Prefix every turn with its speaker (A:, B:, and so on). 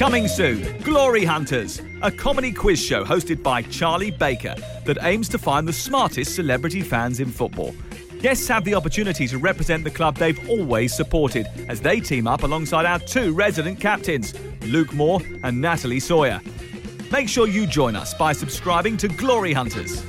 A: Coming soon, Glory Hunters, a comedy quiz show hosted by Charlie Baker that aims to find the smartest celebrity fans in football. Guests have the opportunity to represent the club they've always supported as they team up alongside our two resident captains, Luke Moore and Natalie Sawyer. Make sure you join us by subscribing to Glory Hunters.